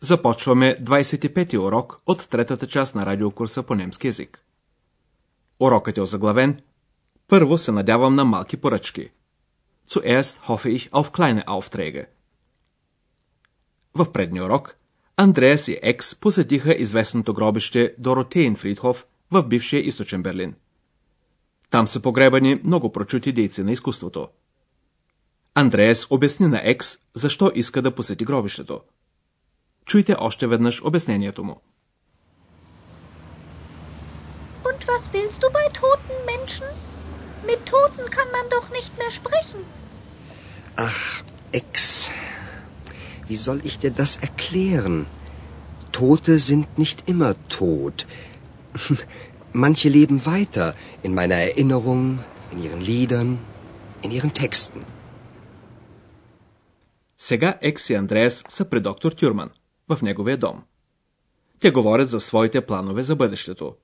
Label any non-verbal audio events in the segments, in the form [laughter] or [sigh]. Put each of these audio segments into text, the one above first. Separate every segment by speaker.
Speaker 1: започваме 25-ти урок от третата част на радиокурса по немски язик. Урокът е озаглавен Първо се надявам на малки поръчки. Zuerst hoffe ich auf kleine Aufträge. В предния урок Андреас и Екс посетиха известното гробище Доротейн Фридхоф в бившия източен Берлин. Там са погребани много прочути дейци на изкуството. Андреас обясни на Екс защо иска да посети гробището. Чуйте още веднъж обяснението му.
Speaker 2: Und was willst du bei toten Menschen? Mit Toten kann man doch nicht mehr sprechen.
Speaker 3: Ach, Ex, wie soll ich dir das erklären? Tote sind nicht immer tot. [laughs] Manche leben weiter in meiner Erinnerung, in ihren Liedern, in ihren Texten.
Speaker 1: Сега Екс и Андреас са при доктор Тюрман, в неговия дом. Те говорят за своите планове за бъдещето.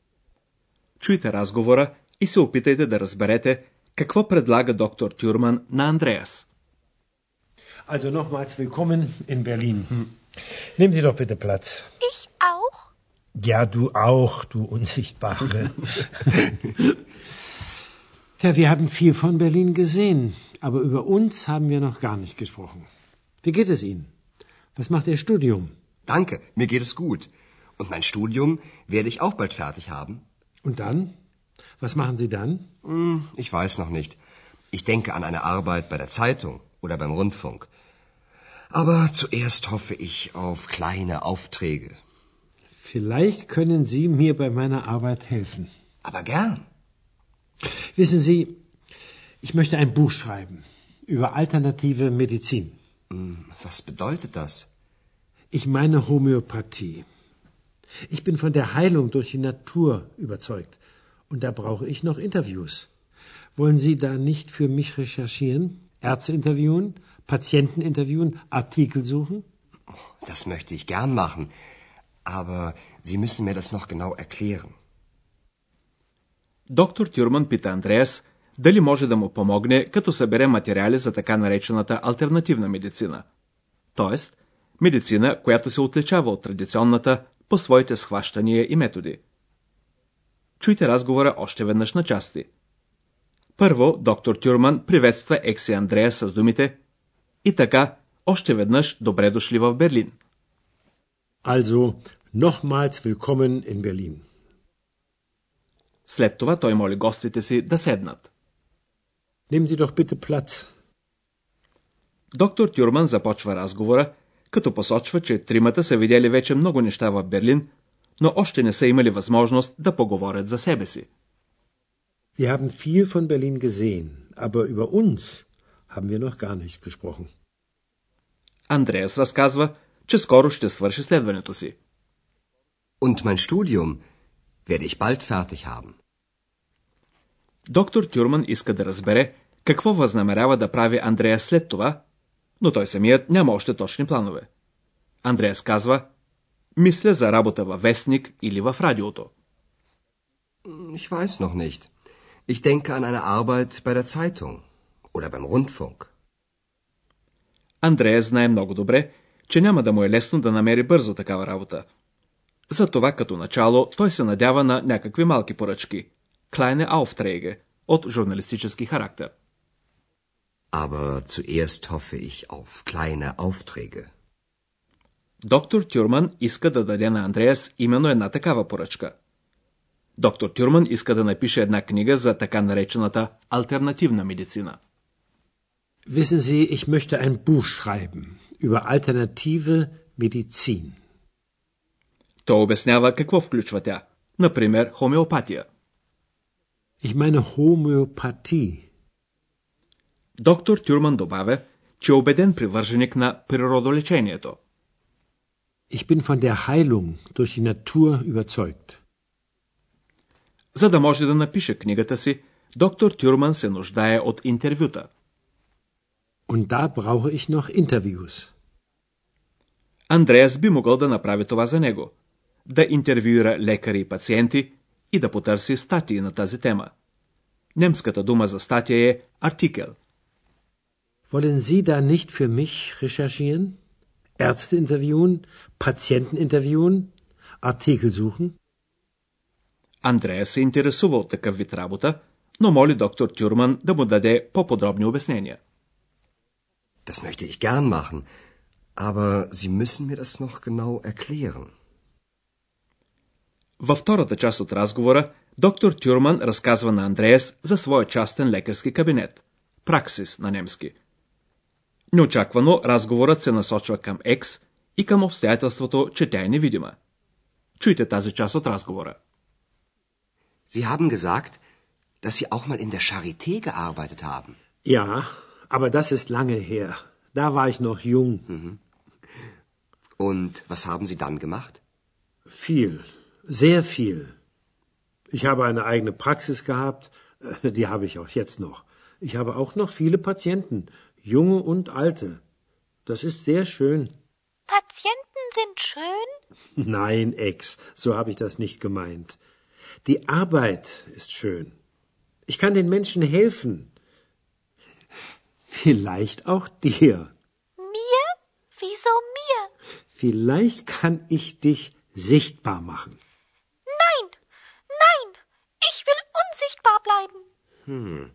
Speaker 1: Чуйте разговора и се опитайте да разберете какво предлага доктор Тюрман на Андреас.
Speaker 4: Also nochmals willkommen in Berlin. Nehmen Sie doch bitte Platz.
Speaker 2: Ich auch?
Speaker 4: Ja, du auch, du Unsichtbare. [laughs] ja, wir haben viel von Berlin gesehen, aber über uns haben wir noch gar nicht gesprochen. Wie geht es Ihnen? Was macht Ihr Studium?
Speaker 3: Danke, mir geht es gut. Und mein Studium werde ich auch bald fertig haben.
Speaker 4: Und dann? Was machen Sie dann?
Speaker 3: Hm, ich weiß noch nicht. Ich denke an eine Arbeit bei der Zeitung oder beim Rundfunk. Aber zuerst hoffe ich auf kleine Aufträge.
Speaker 4: Vielleicht können Sie mir bei meiner Arbeit helfen.
Speaker 3: Aber gern.
Speaker 4: Wissen Sie, ich möchte ein Buch schreiben über alternative Medizin.
Speaker 3: Hm, Was bedeutet das?
Speaker 4: Ich meine Homöopathie. Ich bin von der Heilung durch die Natur überzeugt. Und da brauche ich noch Interviews. Wollen Sie da nicht für mich recherchieren? Ärzte interviewen? Patienten interviewen? Artikel suchen?
Speaker 3: Das möchte ich gern machen. Aber Sie müssen mir das noch genau erklären.
Speaker 1: Доктор Тюрман пита Андреас дали може да му помогне, като събере материали за така наречената альтернативна медицина. Тоест, медицина, която се отличава от традиционната по своите схващания и методи. Чуйте разговора още веднъж на части. Първо, доктор Тюрман приветства Екси Андрея с думите И така, още веднъж добре дошли в Берлин.
Speaker 4: Also, nochmals willkommen in Berlin.
Speaker 1: След това той моли гостите си да седнат.
Speaker 4: Nehmen Sie doch bitte Platz.
Speaker 1: Доктор Тюрман започва разговора, като посочва, че тримата са видели вече много неща в Берлин, но още не са имали възможност да поговорят за себе си.
Speaker 4: Wir haben viel von Berlin gesehen, aber über uns haben wir noch gar nicht gesprochen.
Speaker 1: Андреас разказва, че скоро ще свърши следването си.
Speaker 3: Und mein Studium werde ich bald fertig haben.
Speaker 1: Доктор Тюрман иска да разбере какво възнамерява да прави Андреас след това, но той самият няма още точни планове. Андреас казва, мисля за работа във вестник или в радиото.
Speaker 3: Ich weiß noch nicht. Ich denke an eine Arbeit bei der Zeitung oder beim Rundfunk.
Speaker 1: Андреас знае много добре, че няма да му е лесно да намери бързо такава работа. Затова като начало той се надява на някакви малки поръчки. Kleine Aufträge от журналистически характер.
Speaker 3: Aber zuerst hoffe ich auf kleine Aufträge.
Speaker 1: Доктор Тюрман иска да даде на Андреас именно една такава поръчка. Доктор Тюрман иска да напише една книга за така наречената альтернативна медицина.
Speaker 4: Wissen Sie, ich möchte ein Buch schreiben über alternative Medizin.
Speaker 1: Той обяснява какво включва тя. Например, хомеопатия.
Speaker 4: Ich meine Homöopathie.
Speaker 1: Доктор Тюрман добавя, че е убеден привърженик на природолечението.
Speaker 4: Ich bin von der Heilung durch die Natur überzeugt.
Speaker 1: За да може да напише книгата си, доктор Тюрман се нуждае от интервюта.
Speaker 4: Und da brauche ich noch Interviews.
Speaker 1: Андреас би могъл да направи това за него. Да интервюира лекари и пациенти и да потърси статии на тази тема. Немската дума за статия е артикел.
Speaker 4: Wollen Sie da nicht für mich recherchieren? Ärzte interviewen? Patienten interviewen? Artikel suchen?
Speaker 1: Андрея се интересува от такъв вид работа, но моли доктор Тюрман да му даде по-подробни обяснения.
Speaker 3: Das möchte ich gern machen, aber Sie müssen mir das noch genau erklären.
Speaker 1: Във втората част от разговора доктор Тюрман разказва на Андреас за своя частен лекарски кабинет. Праксис на немски. Неочаквано разговорът се насочва към Екс и към обстоятелството, че тя е невидима. Чуйте тази част от разговора.
Speaker 3: Sie haben gesagt, dass Sie auch mal in der Charité gearbeitet haben.
Speaker 4: Ja, aber das ist lange her. Da war ich noch jung.
Speaker 3: Und was haben Sie dann gemacht?
Speaker 4: Viel, sehr viel. Ich habe eine eigene Praxis gehabt, äh, die habe ich auch jetzt noch. Ich habe auch noch viele Patienten, junge und alte. Das ist sehr schön.
Speaker 2: Patienten sind schön?
Speaker 4: Nein, Ex, so habe ich das nicht gemeint. Die Arbeit ist schön. Ich kann den Menschen helfen. Vielleicht auch dir.
Speaker 2: Mir? Wieso mir?
Speaker 4: Vielleicht kann ich dich sichtbar machen.
Speaker 2: Nein, nein, ich will unsichtbar bleiben.
Speaker 3: Hm,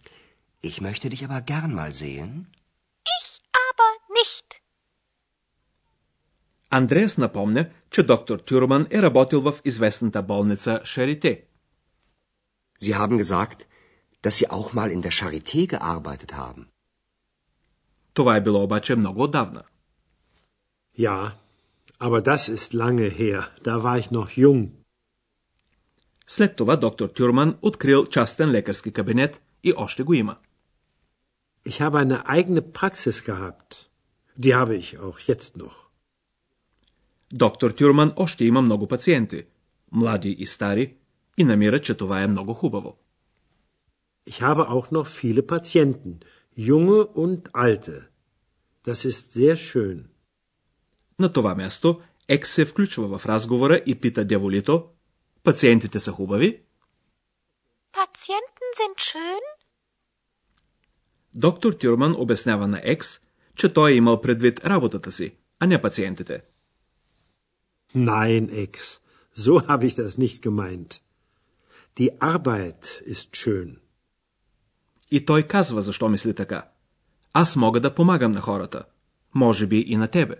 Speaker 3: ich möchte dich aber gern mal sehen.
Speaker 2: Nicht.
Speaker 1: Андреас напомня, че доктор Тюрман е работил в известната болница Шарите.
Speaker 3: Sie haben gesagt, dass Sie auch mal in der Charité gearbeitet haben.
Speaker 1: Това е било обаче много отдавна.
Speaker 4: Ja, aber das ist lange her. Da war ich noch jung.
Speaker 1: След това доктор Тюрман открил частен лекарски кабинет и още го има.
Speaker 4: Ich habe eine eigene Praxis gehabt. Die habe ich auch jetzt noch.
Speaker 1: Доктор Тюрман още има много пациенти, млади и стари, и намира, че това е много хубаво.
Speaker 4: Ich habe auch noch viele Patienten, junge und alte. Das ist sehr schön.
Speaker 1: На това място Екс се включва в разговора и пита дяволито, пациентите са хубави?
Speaker 2: Patienten sind schön?
Speaker 1: Доктор Тюрман обяснява на Екс, че той е имал предвид работата си, а не пациентите.
Speaker 4: Nein, Ex, so habe ich das nicht gemeint. Die Arbeit ist schön.
Speaker 1: И той казва защо мисли така. Аз мога да помагам на хората. Може би и на тебе.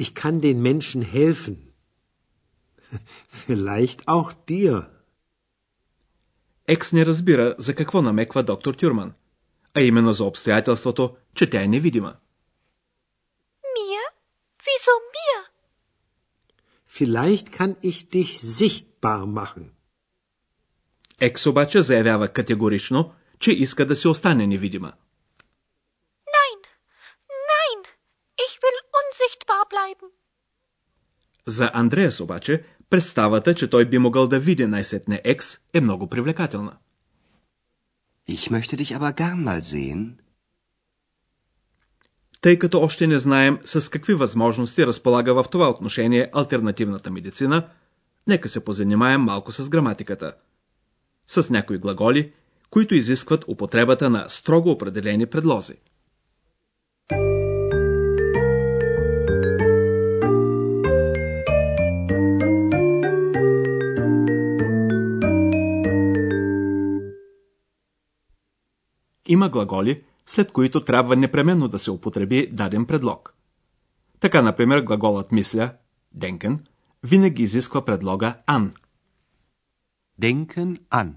Speaker 4: Ich kann den Menschen helfen. [laughs] Vielleicht auch dir.
Speaker 1: Екс не разбира за какво намеква доктор Тюрман, а именно за обстоятелството, че тя е невидима.
Speaker 2: Mir? Wieso mir?
Speaker 4: Vielleicht kann ich dich sichtbar machen.
Speaker 1: Екс обаче заявява категорично, че иска да си остане невидима.
Speaker 2: Nein, nein, ich will unsichtbar bleiben.
Speaker 1: За Андреас обаче, представата, че той би могъл да види най-сетне Екс, е много привлекателна.
Speaker 3: Ich möchte dich aber gern mal sehen.
Speaker 1: Тъй като още не знаем с какви възможности разполага в това отношение альтернативната медицина, нека се позанимаем малко с граматиката. С някои глаголи, които изискват употребата на строго определени предлози. Има глаголи, след които трябва непременно да се употреби даден предлог. Така, например, глаголът мисля, denken, винаги изисква предлога an.
Speaker 5: Denken an.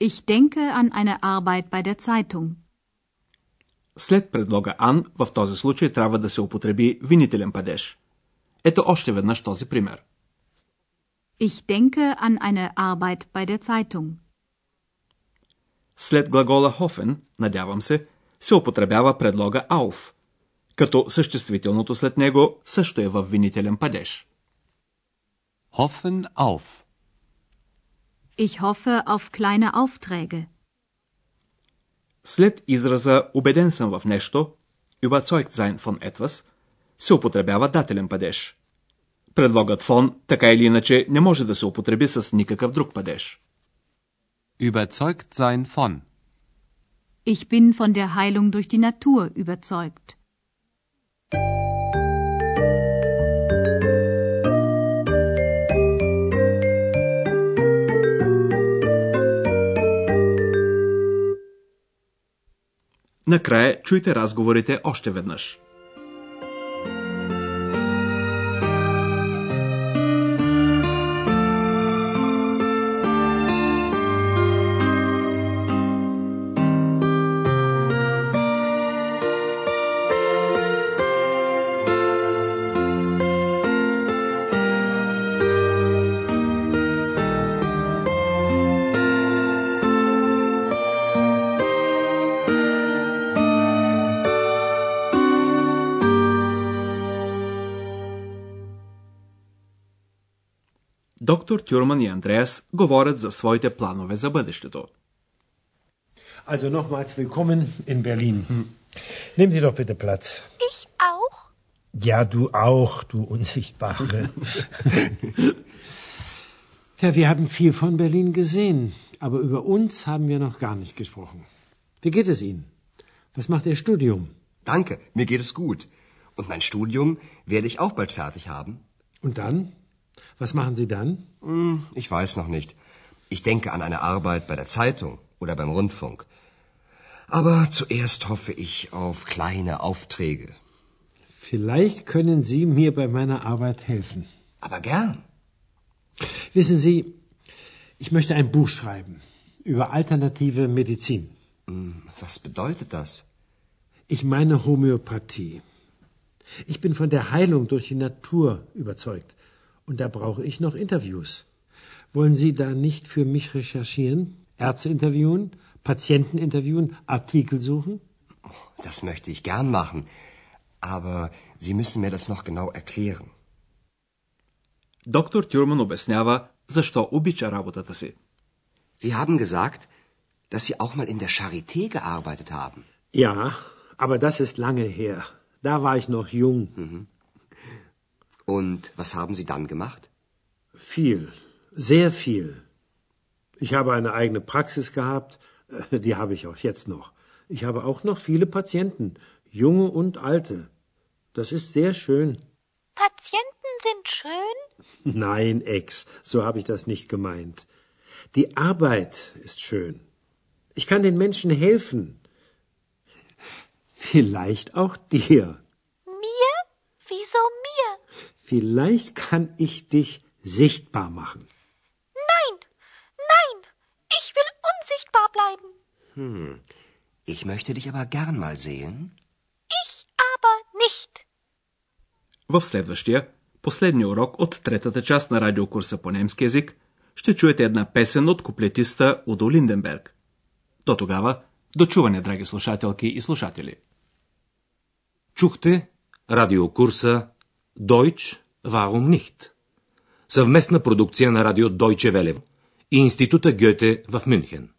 Speaker 6: Ich denke an eine Arbeit bei der Zeitung.
Speaker 1: След предлога an в този случай трябва да се употреби винителен падеж. Ето още веднъж този пример.
Speaker 6: Ich denke an eine Arbeit bei der Zeitung.
Speaker 1: След глагола hoffen, надявам се, се употребява предлога auf, като съществителното след него също е във винителен падеж.
Speaker 5: Hoffen auf.
Speaker 6: Ich hoffe auf kleine Aufträge.
Speaker 1: След израза убеден съм в нещо, überzeugt sein von etwas, се употребява дателен падеж. Предлогът фон, така или иначе, не може да се употреби с никакъв друг падеж.
Speaker 7: Überzeugt sein von.
Speaker 6: Ich bin von der Heilung durch die Natur überzeugt.
Speaker 1: Накрая чуйте разговорите още веднъж. Доктор Тюрман и Андреас говорят за своите планове за бъдещето.
Speaker 4: Also nochmals willkommen in Berlin. Nehmen Sie doch bitte Platz.
Speaker 2: Ich auch?
Speaker 4: Ja, du auch, du Unsichtbare. [laughs] ja, wir haben viel von Berlin gesehen, aber über uns haben wir noch gar nicht gesprochen. Wie geht es Ihnen? Was macht Ihr Studium?
Speaker 3: Danke, mir geht es gut. Und mein Studium werde ich auch bald fertig haben.
Speaker 4: Und dann? Was machen Sie dann?
Speaker 3: Hm, ich weiß noch nicht. Ich denke an eine Arbeit bei der Zeitung oder beim Rundfunk. Aber zuerst hoffe ich auf kleine Aufträge.
Speaker 4: Vielleicht können Sie mir bei meiner Arbeit helfen.
Speaker 3: Aber gern.
Speaker 4: Wissen Sie, ich möchte ein Buch schreiben über alternative Medizin.
Speaker 3: Hm, Was bedeutet das?
Speaker 4: Ich meine Homöopathie. Ich bin von der Heilung durch die Natur überzeugt. Und da brauche ich noch Interviews. Wollen Sie da nicht für mich recherchieren? Ärzte interviewen? Patienten interviewen? Artikel suchen?
Speaker 3: Das möchte ich gern machen. Aber Sie müssen mir das noch genau erklären.
Speaker 1: Доктор Тюрман обяснява защо обича работата си.
Speaker 3: Sie haben gesagt, dass Sie auch mal in der Charité gearbeitet haben.
Speaker 4: Ja, aber das ist lange her. Da war ich noch jung.
Speaker 3: Und was haben Sie dann gemacht?
Speaker 4: Viel, sehr viel. Ich habe eine eigene Praxis gehabt, äh, die habe ich auch jetzt noch. Ich habe auch noch viele Patienten, junge und alte. Das ist sehr schön.
Speaker 2: Patienten sind schön? [laughs]
Speaker 4: Nein, Ex, so habe ich das nicht gemeint. Die Arbeit ist schön. Ich kann den Menschen helfen. [laughs] Vielleicht auch dir.
Speaker 2: Mir? Wieso mir?
Speaker 4: Vielleicht kann ich dich sichtbar machen.
Speaker 2: Nein, nein, ich will unsichtbar bleiben.
Speaker 3: Hm. Ich möchte dich aber gern mal sehen.
Speaker 2: Ich aber nicht.
Speaker 1: В следващия, последния урок от третата част на радиокурса по немски язик, ще чуете една песен от куплетиста Удо Линденберг. До тогава, до чуване, драги слушателки и слушатели.
Speaker 7: Чухте радиокурса Deutsch, warum nicht? Съвместна продукция на радио Deutsche Welle и Института Гьоте в Мюнхен.